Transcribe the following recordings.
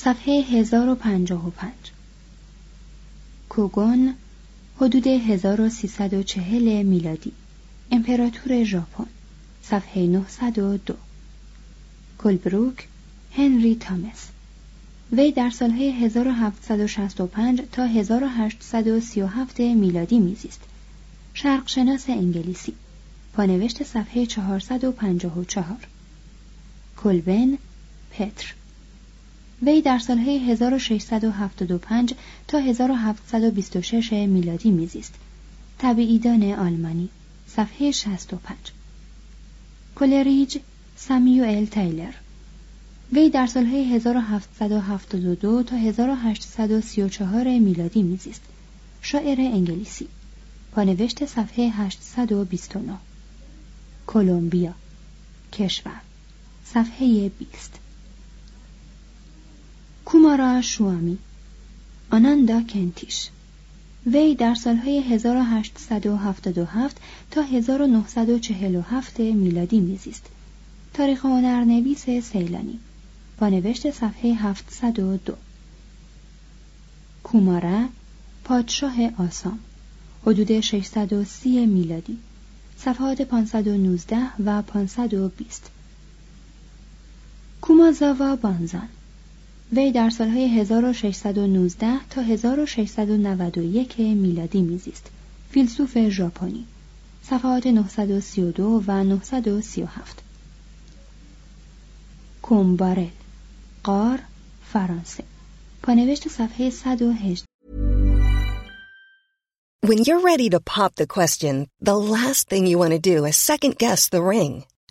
صفحه 1055 کوگون حدود 1340 میلادی. امپراتور ژاپن صفحه 902 کلبروک هنری تامس. وی در سالهای 1765 تا 1837 میلادی میزیست. شرقشناس انگلیسی. پانوشت صفحه 454 کلبن پتر. وی در سالهای 1675 تا 1726 میلادی میزیست. طبیعیدان آلمانی صفحه 65 کلریج سامیوئل تایلر. وی در سالهای 1772 تا 1834 میلادی میزیست. شاعر انگلیسی. پانوشت صفحه 829 کلمبیا کشور. صفحه 20 کومارا شوامی. آناندا کنتیش. وی در سالهای 1877 تا 1947 میلادی میزیست. تاریخ هنرنویس سیلانی. با نوشت صفحه 702 کومارا پادشاه آسام. حدود 630 میلادی. صفحات 519 و 520 کومازاوا بانزان. وی در سالهای 1619 تا 1691 میلادی میزیست فیلسوف ژاپنی صفحات 932 و 937 کومبارل قار فرانسه پانوشت صفحه 118 When you're ready to pop the question, the last thing you want to do is second guess the ring.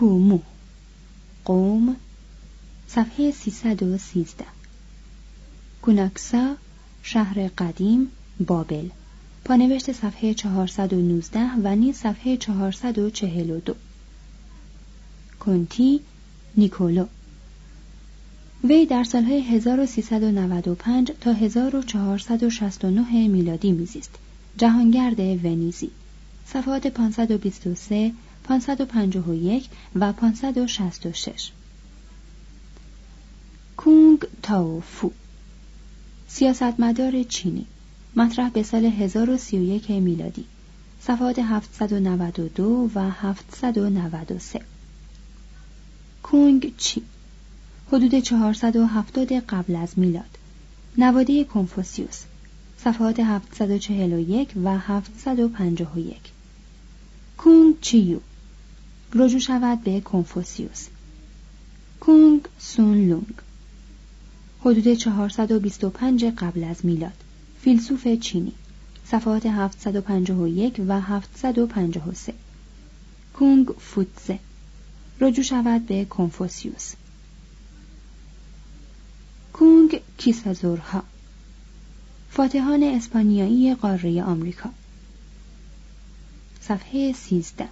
کومو. قوم صفحه 313 کوناکسا شهر قدیم بابل. پانوشت صفحه 419 و نیز صفحه 442 کنتی نیکولو. وی در سالهای 1395 تا 1469 میلادی میزیست. جهانگرد ونیزی. صفحات 523 551 و 566 کونگ تاوفو سیاستمدار چینی. مطرح به سال 1031 میلادی. صفحات 792 و 793 کونگ چی؟ حدود 470 قبل از میلاد. نواده کنفوسیوس. صفحات 741 و 751 کونگ چیو رجوع شود به کنفوسیوس. کونگ سون لونگ. حدود 425 قبل از میلاد. فیلسوف چینی. صفحات 751 و 753 کونگ فوتزه. رجوع شود به کنفوسیوس. کونگ کیسازورها. فاتحان اسپانیایی قاره آمریکا. صفحه 13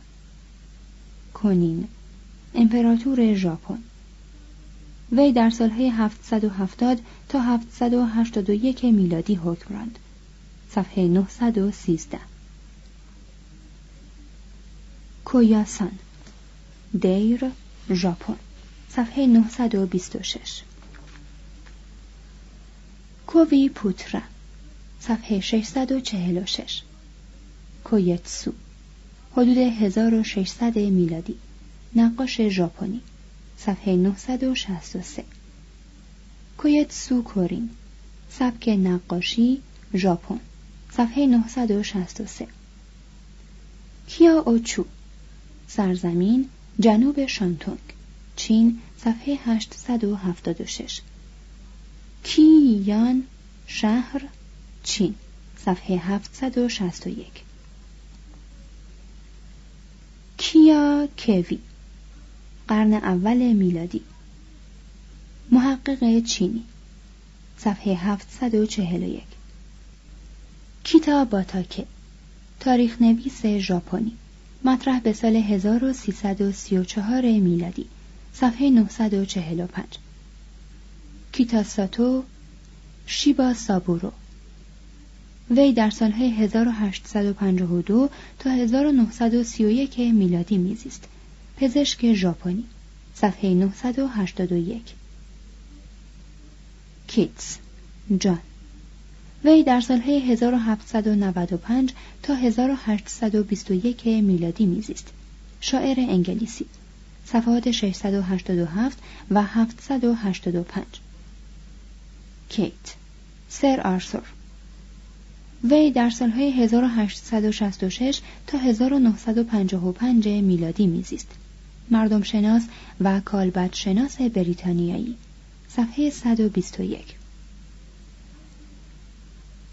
کنین. امپراتور ژاپن. وی در سالهای 770 تا 781 میلادی حکم راند. صفحه 913 کویاسان. دیر ژاپن. صفحه 926 کووی پوترا صفحه 646 کویتسو. حدود 1600 میلادی. نقاش ژاپنی. صفحه 963 کویتسو کورین. سبک نقاشی ژاپن. صفحه 963 کیا اوچو. سرزمین جنوب شانتونگ. چین صفحه 876 کییان شهر چین. صفحه 761 کیا کوی؟ قرن اول میلادی. محقق چینی. صفحه 741 کیتا باتاکه تاریخ نویس ژاپنی. مطرح به سال 1334 میلادی. صفحه 945 کیتاساتو شیبا سابورو. وی در سالهای 1852 تا 1931 میلادی میزیست. پزشک ژاپنی صفحه 981 کیتس جان. وی در سالهای 1795 تا 1821 میلادی میزیست. شاعر انگلیسی صفحات 687 و 785 کیت سر آرثور. وی در سالهای 1866 تا 1955 میلادی میزیست. مردم شناس و کالبد شناس بریتانیایی. صفحه 121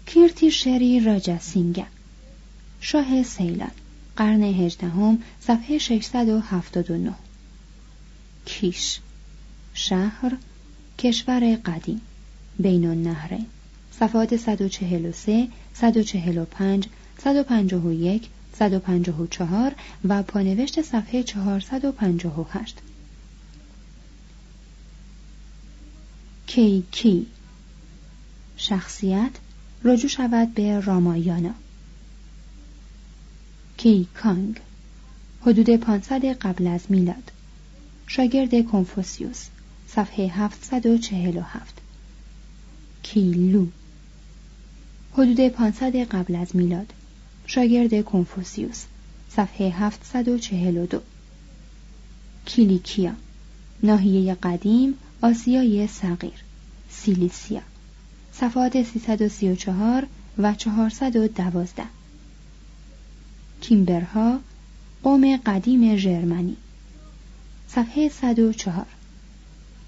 کیرتی شری راجاسینگا شاه سیلان قرن هجدهم صفحه 679 کیش شهر کشور قدیم بین النهرین. صفحات 143 145 151 154 و پانوشت صفحه 458 کی کی؟ شخصیت رجوع شود به رامایانا. کی کانگ؟ حدود 500 قبل از میلاد. شاگرد کنفوسیوس صفحه 747 کیلو حدود 500 قبل از میلاد. شاگرد کنفوسیوس صفحه 742 کیلیکیا ناحیه قدیم آسیای صغیر. سیلیسیا صفحات 334 و 412 کیمبرها قوم قدیم ژرمنی صفحه 104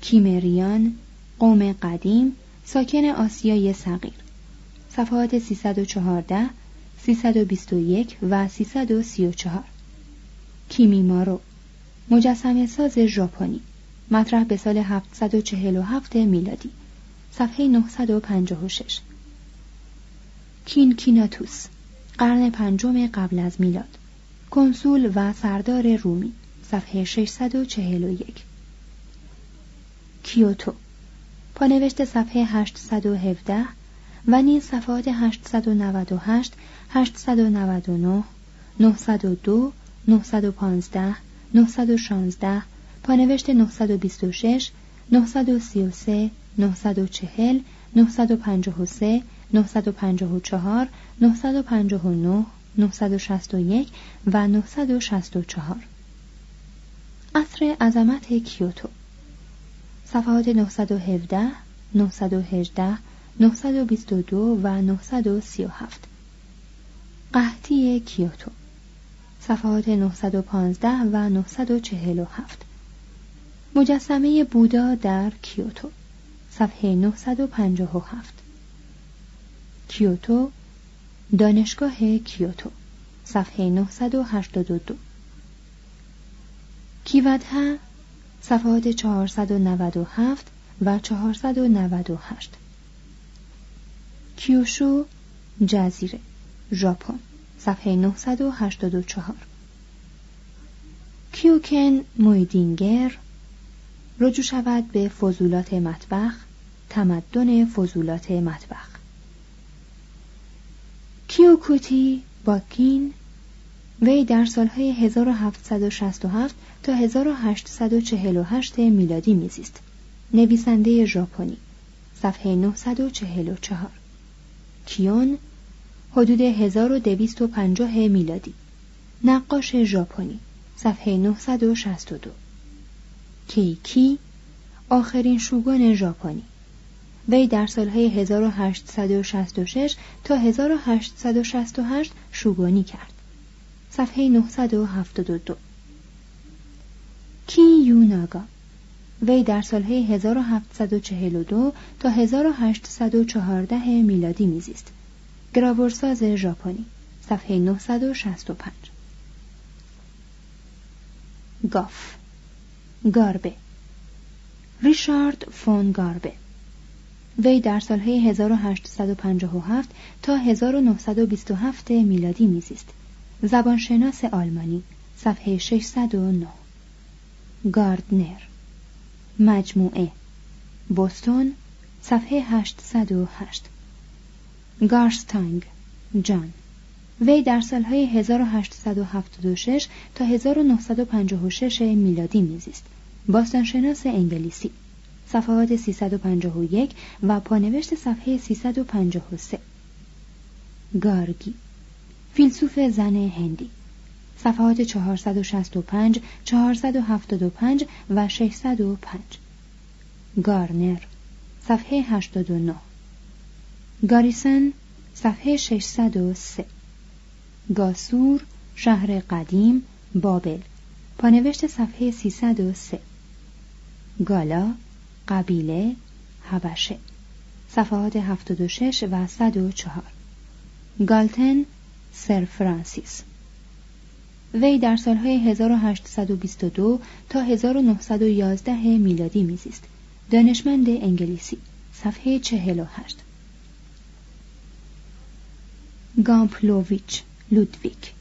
کیمریان قوم قدیم ساکن آسیای صغیر. صفحات 314 321 و 334 کیمیمارو مجسمه ساز ژاپنی مطرح به سال 747 میلادی صفحه 956 کینکیناتوس قرن پنجم قبل از میلاد. کنسول و سردار رومی صفحه 641 کیوتو پانوشت صفحه 817 و نیز صفحات 898 899 902 915 916 پانوشت 926 933 940 953 954 959 961 و 964 عصر عظمت کیوتو صفحات 917 918 922 و 937 قحطی کیوتو. صفحات 915 و 947 مجسمه بودا در کیوتو. صفحه 957 کیوتو دانشگاه کیوتو. صفحه 982 کیودها صفحات 497 و 498 کیوشو جزیره ژاپن صفحه 984 کیوکن مویدینگر رجوع شود به فضولات مطبخ تمدن فضولات مطبخ. کیوکوتی باکین وی در سالهای 1767 تا 1848 میلادی میزیست. نویسنده ژاپنی صفحه 944 کیون حدود 1250 میلادی. نقاش ژاپنی صفحه 962 کیکی آخرین شوگان ژاپنی. وی در سالهای 1866 تا 1868 شوگانی کرد. صفحه 972 کی یوناگا؟ وی در سالهای 1742 تا 1814 میلادی میزیست. گراورساز ژاپنی صفحه 965 گاف. گاربه. ریشارد فون گاربه. وی در سالهای 1857 تا 1927 میلادی میزیست. زبانشناس آلمانی صفحه 609 گاردنر. مجموعه. بوستون صفحه 808 گارستانگ جان. وی در سالهای 1876 تا 1956 میلادی میزیست. باستانشناس انگلیسی. صفحات 351 و پانوشت صفحه 353 گارگی. فیلسوف زن هندی. صفحات 465 475 و 605 گارنر صفحه 89 گاریسن صفحه 603 گاسور شهر قدیم بابل. پانوشت صفحه 303 گالا قبیله حبشه. صفحات 76 و 104 گالتن سر فرانسیس. وی در سالهای 1822 تا 1911 میلادی میزیست. دانشمند انگلیسی. صفحه 48 گامپلوویچ لودویک.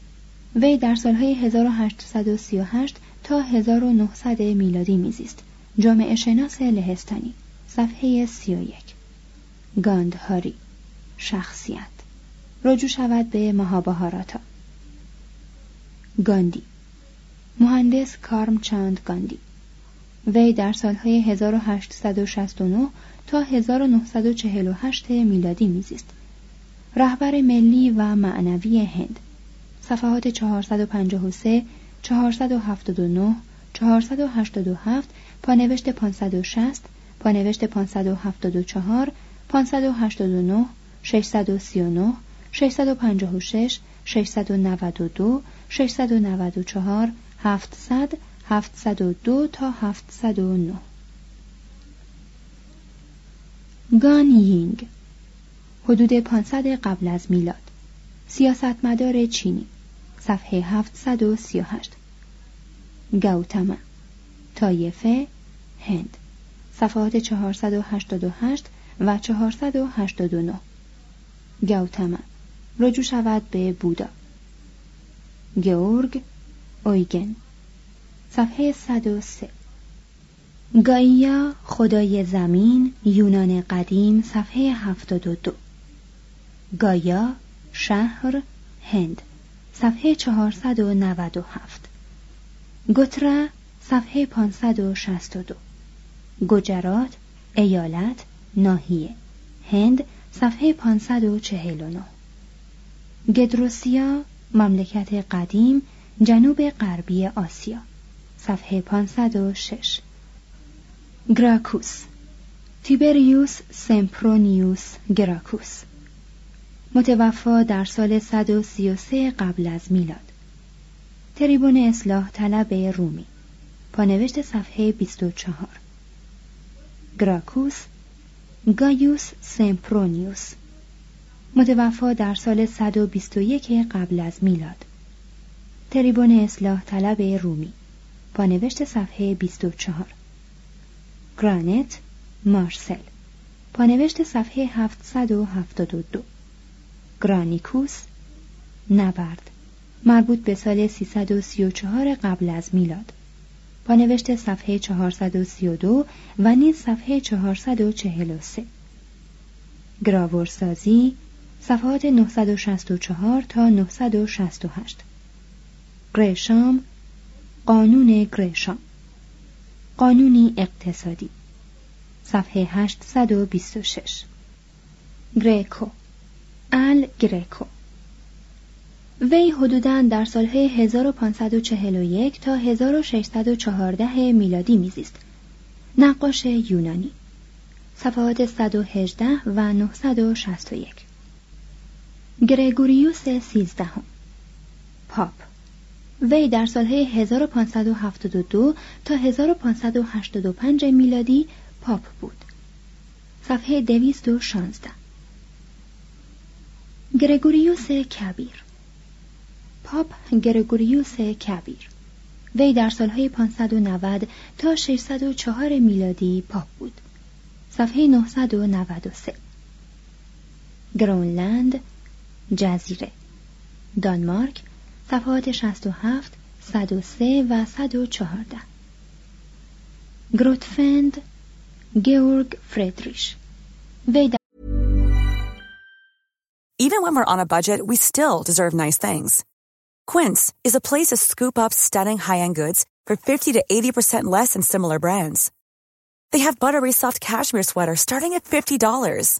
وی در سالهای 1838 تا 1900 میلادی میزیست. جامعه شناس لهستانی. صفحه 31 گاندهاری. شخصیت. رجوع شود به مهابهاراتا. گاندی. مهندس کارم چاند گاندی. وی در سالهای 1869 تا 1948 میلادی میزیست. رهبر ملی و معنوی هند. صفحات 453 479 487 پانوشت 560 پانوشت 574 589 639 656 692 694 700 702 تا 709 گان یینگ حدود 500 قبل از میلاد. سیاستمدار چینی صفحه 738 گاوتما تایفه هند. صفحات 488 و 489 گاوتما رجوع شود به بودا. گورگ اویگن. صفحه 103 گایا خدای زمین یونان قدیم صفحه 72 گایا شهر هند صفحه 497 گوترا صفحه 562 گجرات ایالت ناحیه هند صفحه 549 گدروسیا مملکت قدیم جنوب غربی آسیا. صفحه 506 گراکوس. تیبریوس سمپرونیوس گراکوس. متوفا در سال 133 قبل از میلاد. تریبون اصلاح طلب رومی. پانوشت صفحه 24 گراکوس. گایوس سمپرونیوس. متوفا در سال 121 قبل از میلاد. تریبون اصلاح طلب رومی. پانوشت صفحه 24 گرانت مارسل. پانوشت صفحه 772 گرانیکوس نبرد. مربوط به سال 334 قبل از میلاد. با نوشت صفحه 432 و نیز صفحه 443 گراورسازی صفحات 964 تا 968 گرشام قانون گرشام قانونی اقتصادی. صفحه 826 گریکو. ال گریکو. وی حدوداً در سالهای 1541 تا 1614 میلادی میزیست. نقاش یونانی. صفحات 118 و 961 گرگوریوس سیزدهم. پاپ. وی در سالهای 1572 تا 1585 میلادی پاپ بود. صفحه 216 گرگوریوس کبیر. پاپ گرگوریوس کبیر. وی در سالهای 590 تا 604 میلادی پاپ بود. صفحه 993 گرونلند جزیره دانمارک صفحات 67 103 و 114 گروتفند گیورگ فردریش وی Even when we're on a budget, we still deserve nice things. Quince is a place to scoop up stunning high-end goods for 50 to 80% less than similar brands. They have buttery soft cashmere sweaters starting at $50,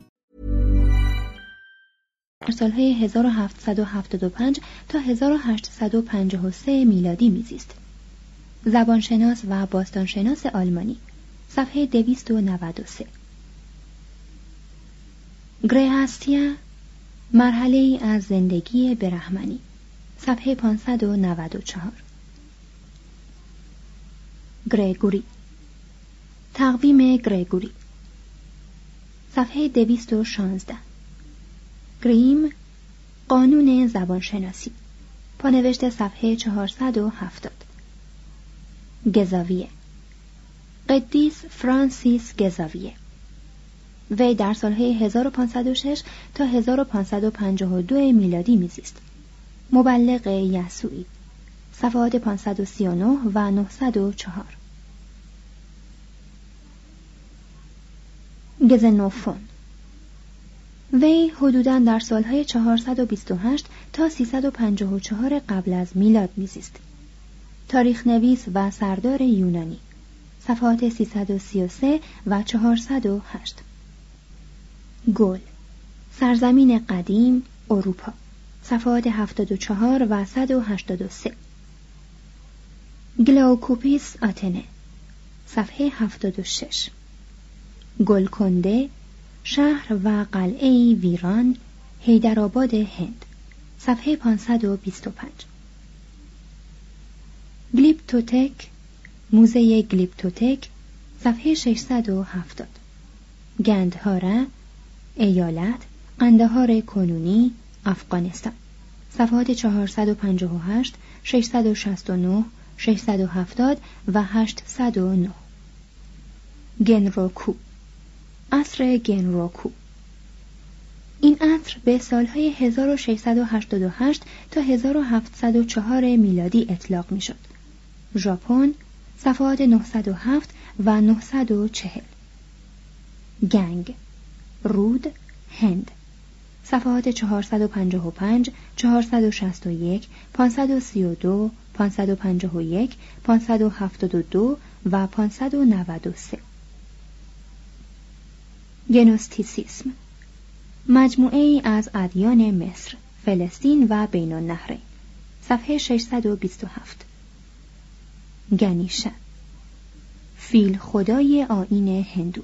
در سالهای 1775 تا 1853 میلادی میزیست. زبانشناس و باستانشناس آلمانی صفحه 293 گریهستیا مرحله ای از زندگی برهمنی صفحه 594 گریگوری تقویم گریگوری صفحه 216 گریم قانون زبانشناسی پانوشت صفحه 470 گزاویه. قدیس فرانسیس گزاویه. وی در سالهای 1506 تا 1552 میلادی میزیست. مبلغ یسوعی. صفحات 539 و 904 گزنوفون. وی حدوداً در سالهای 428 تا 354 قبل از میلاد میزیست. تاریخ نویس و سردار یونانی. صفحات 333 و 408 گل. سرزمین قدیم اروپا. صفحات 74 و 183 گلاوکوپیس آتنه. صفحه 76 گلکنده شهر و قلعه ویران هیدرآباد هند. صفحه 525 گلیپتوتک موزه گلیپتوتک صفحه 670 گندهاره ایالت قندهار کنونی افغانستان. صفحات 458 669 670 و 809 گنروکو عصر گنروکو این عصر به سالهای 1688 تا 1704 میلادی اطلاق می شد. ژاپن صفحات 907 و 940 گنگ رود هند. صفحات 455 461 532 551 572 و 593 گنوستیسیسم. مجموعه ای از ادیان مصر، فلسطین و بین النهرین. صفحه 627 گنیشه فیل خدای آین هندو.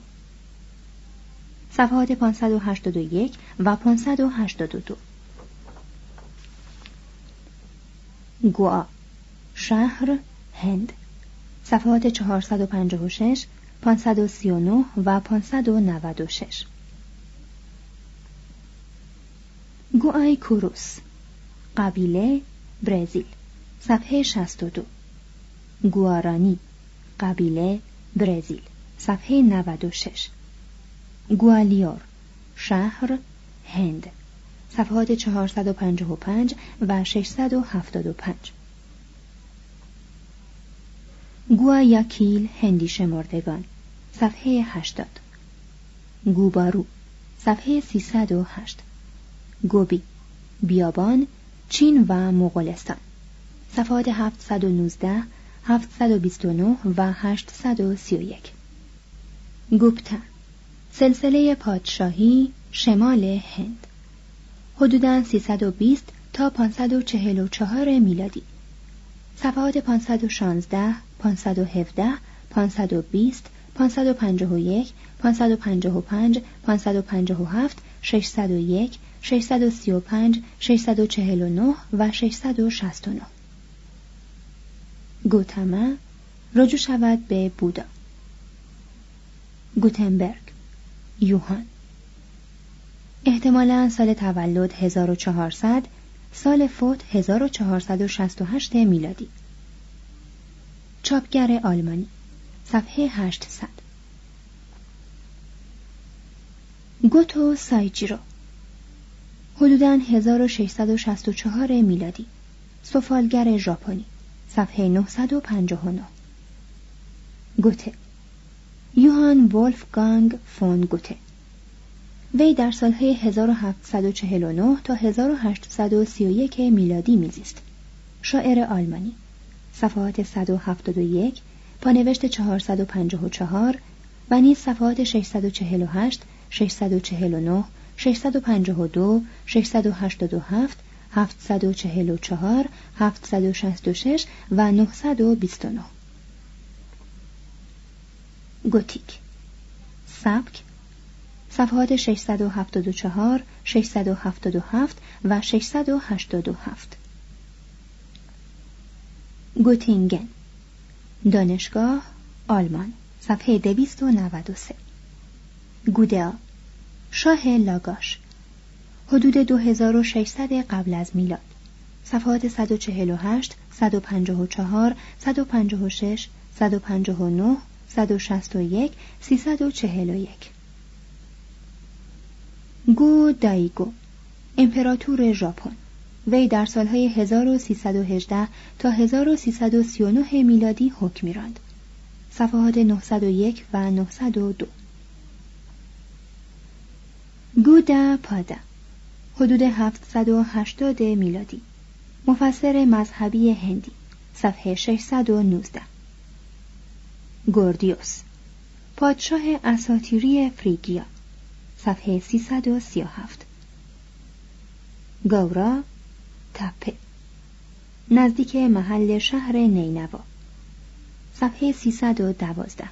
صفحات 581 و 582 گوا. شهر هند. صفحات 456 539 و 596 گوای کوروس قبیله برزیل صفحه 62 گوارانی قبیله برزیل صفحه 96 گوالیور شهر هند صفحات 455 و 675 گوایاکیل هندی شمردگان صفحه 80 گوبارو صفحه 308 گوبی بیابان چین و مغولستان. صفحات 719 729 و 831 گوپتا سلسله پادشاهی شمال هند. حدوداً 320 تا 544 میلادی. صفحات 516 517 520 551 555 557 601 635 649 و 669 گوتما رجوع شود به بودا. گوتنبرگ یوهان. احتمالا سال تولد 1400 سال فوت 1468 میلادی. چاپگر آلمانی صفحه 800 گوتو سایجیرو حدوداً 1664 میلادی. سفالگر ژاپنی صفحه 959 گوته یوهان ولفگانگ فون گوته. وی در سالهای 1749 تا 1831 میلادی میزیست. شاعر آلمانی. صفحات 171 پانوشت 454 و نیز صفحات 648 649 652 687 744 766 و 929 گوتیک. سبک صفحات 674 677 و 687 گوتینگن دانشگاه آلمان صفحه 293 گودیا شاه لاگاش حدود 2600 قبل از میلاد. صفحات 148 154 156 159 161 341 گو دایگو امپراتور ژاپن. وی در سالهای 1318 تا 1339 میلادی حکم راند. صفحات 901 و 902 گودا پادا حدود 780 میلادی. مفسر مذهبی هندی صفحه 619 گوردیوس پادشاه اساتیری فریگیا. صفحه 337 گورا تپه. نزدیک محل شهر نینوا. صفحه 312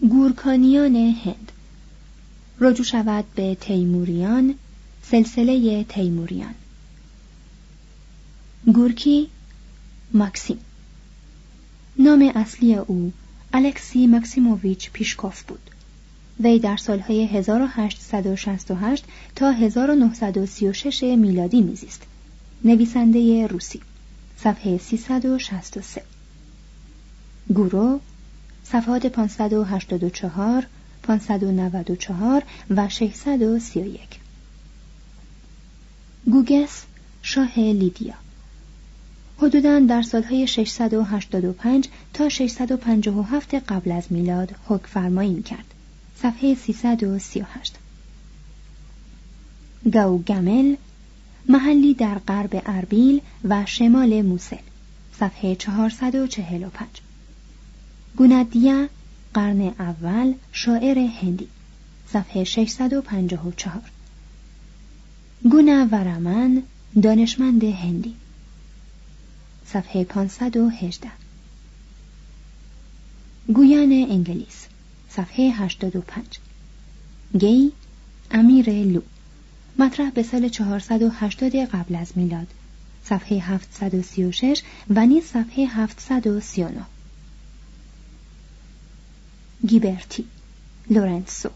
گورکانیان هند. رجوع شود به تیموریان سلسله تیموریان. گورکی ماکسیم. نام اصلی او الکسی مکسیموویچ پیشکوف بود. وی در سالهای 1868 تا 1936 میلادی میزیست. نویسنده روسی. صفحه 363 گورو صفحات 584 594 و 631 گوگس شاه لیدیا حدوداً در سالهای 685 تا 657 قبل از میلاد حکم فرمایی می‌کرد صفحه 338 گمل محلی در غرب اربیل و شمال موسل. صفحه 445 گوندیا قرن اول شاعر هندی. صفحه 654 گونا ورمن دانشمند هندی. صفحه 518 گویان انگلیس. صفحه 85 گی امیر لو. مطرح به سال 480 قبل از میلاد. صفحه 736 و نیز صفحه 739 گیبرتی. لورنسو.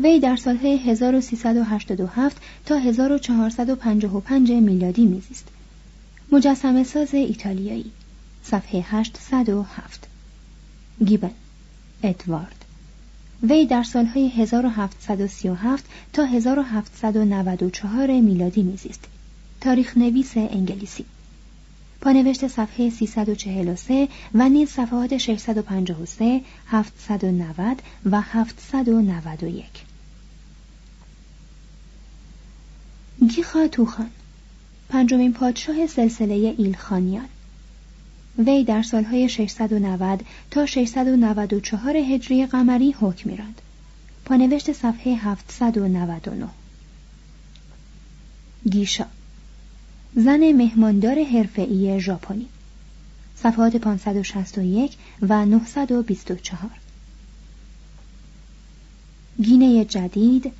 وی در سالهای 1387 تا 1455 میلادی میزیست. مجسمه ساز ایتالیایی. صفحه 807 گیبن. ادوارد. وی در سالهای 1737 تا 1794 میلادی میزیست. تاریخ نویس انگلیسی. پانوشت صفحه 343 و نیز صفحات 653 790 و 791 گیخا توخان پنجمین پادشاه سلسله ایلخانیان. وی در سالهای 690 تا 694 هجری قمری حکم میراند پانوشت صفحه 799 گیشا زن مهماندار حرفه‌ای ژاپنی. صفحات 561 و 924 گینه جدید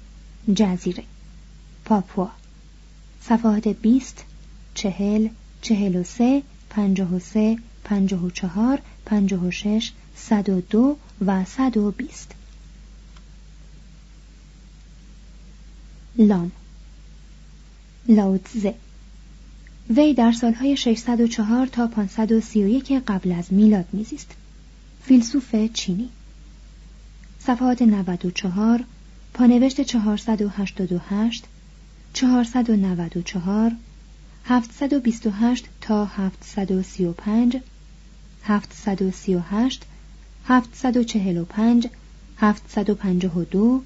جزیره. پاپوا. صفحات 20 چهل چهل و سه پنجاه و سه پنجاه و چهار پنجاه و شش صد و دو و صد و بیست. لام. لاوتزه. وی در سالهای 604 تا 531 قبل از میلاد میزیست. فیلسوف چینی. صفحات 94 پانوشت 488 494 728 تا 735 738 745 752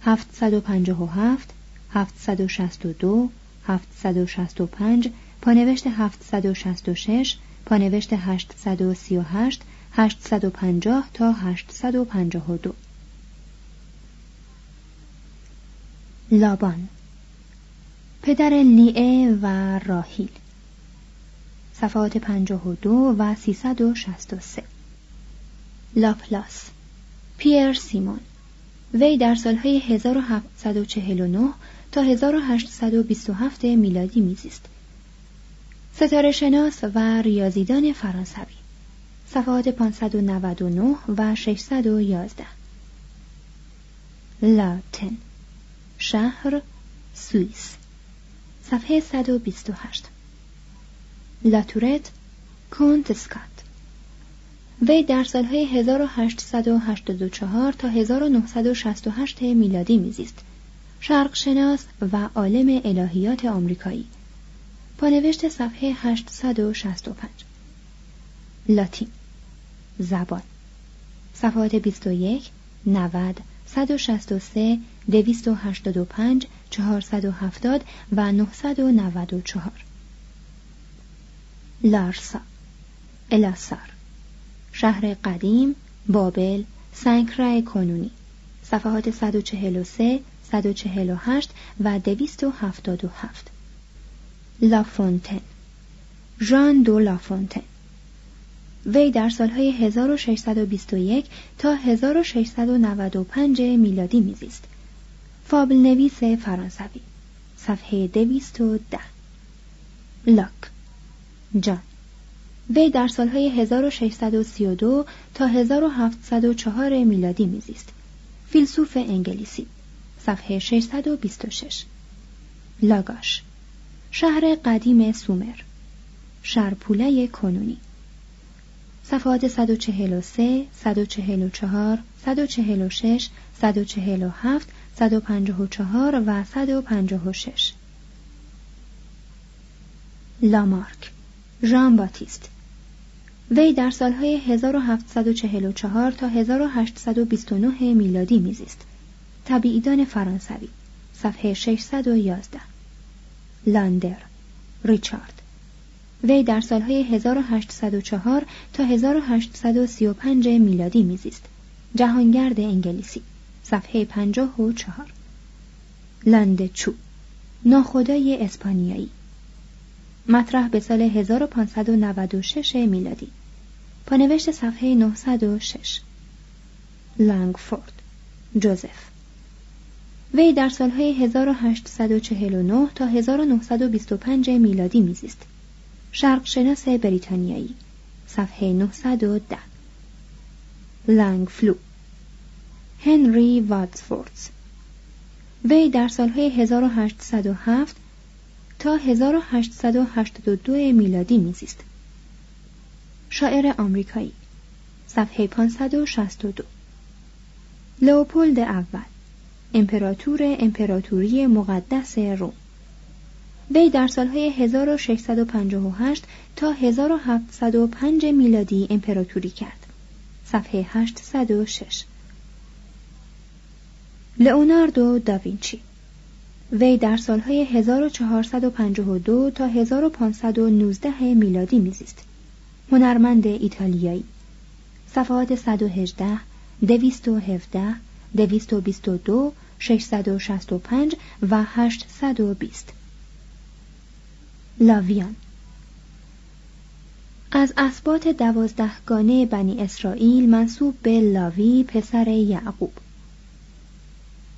757 762 765 پانوشت 766 پانوشت 838 850 تا 852 لابان پدر لیعه و راهیل صفحات 52 و 363 لاپلاس. پیر سیمون. وی در سالهای 1749 تا 1827 میلادی میزیست. ستاره شناس و ریاضیدان فرانسوی. صفحات 599 و 611 لاتن شهر سوئیس. صفحه 128 لاتورت کونت سکات وی در سالهای 1884 تا 1968 میلادی میزیست. شرق شناس و عالم الهیات آمریکایی. پانوشت صفحه 865 لاتین. زبان. صفحات 21 90 163 285 470 و 994 لارسا الاسار شهر قدیم بابل سنکرای کنونی. صفحات 143 148 و 277 لافونتن ژان دو لافونتن وی در سالهای 1621 تا 1695 میلادی میزیست. فابل نویس فرانسوی. صفحه دویست و ده. لاک. جان. وی در سالهای 1632 تا 1704 میلادی میزیست. فیلسوف انگلیسی. صفحه 626 لاگاش. شهر قدیم سومر. شرپوله کنونی. صفحات 143 144 146 147 154 و 156 لامارک ژان باتیست وی در سالهای 1744 تا 1829 میلادی میزیست. طبیعیدان فرانسوی صفحه 611 لاندر ریچارد. وی در سالهای 1804 تا 1835 میلادی میزیست. جهانگرد انگلیسی. صفحه 54 لاندچو ناخدای اسپانیایی. مطرح به سال 1596 میلادی. پانوشت صفحه 906 لانگفورد. جوزف. وی در سالهای 1849 تا 1925 میلادی میزیست. شرقشناس بریتانیایی. صفحه 910 لانگفلو هنری واتسفوردز وی در سالهای 1807 تا 1882 میلادی میزیست. شاعر آمریکایی. صفحه 562 لئوپولد اول امپراتور امپراتوری مقدس روم. وی در سالهای 1658 تا 1705 میلادی امپراتوری کرد. صفحه 806 لئوناردو داوینچی. وی در سالهای 1452 تا 1519 میلادی میزیست. هنرمند ایتالیایی. صفحات 118 217 222 665 و 820 لاویان. از اسبات دوازدهگانه بنی اسرائیل منصوب به لاوی پسر یعقوب.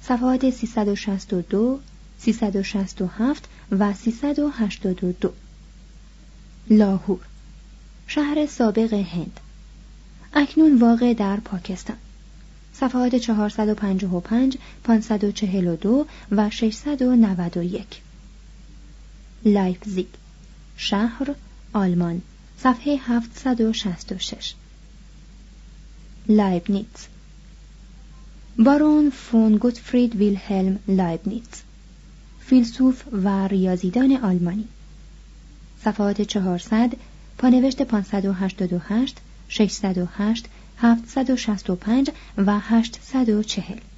صفحات 362 367 و 382 لاهور شهر سابق هند. اکنون واقع در پاکستان. صفحات 455 542 و 691 لایپزیگ شهر آلمان صفحه 766 لایبنیتز بارون فون گوتفرید ویلهلم لایبنیتز فیلسوف و ریاضیدان آلمانی. صفحات 400 پانوشت 588 608 765 و 840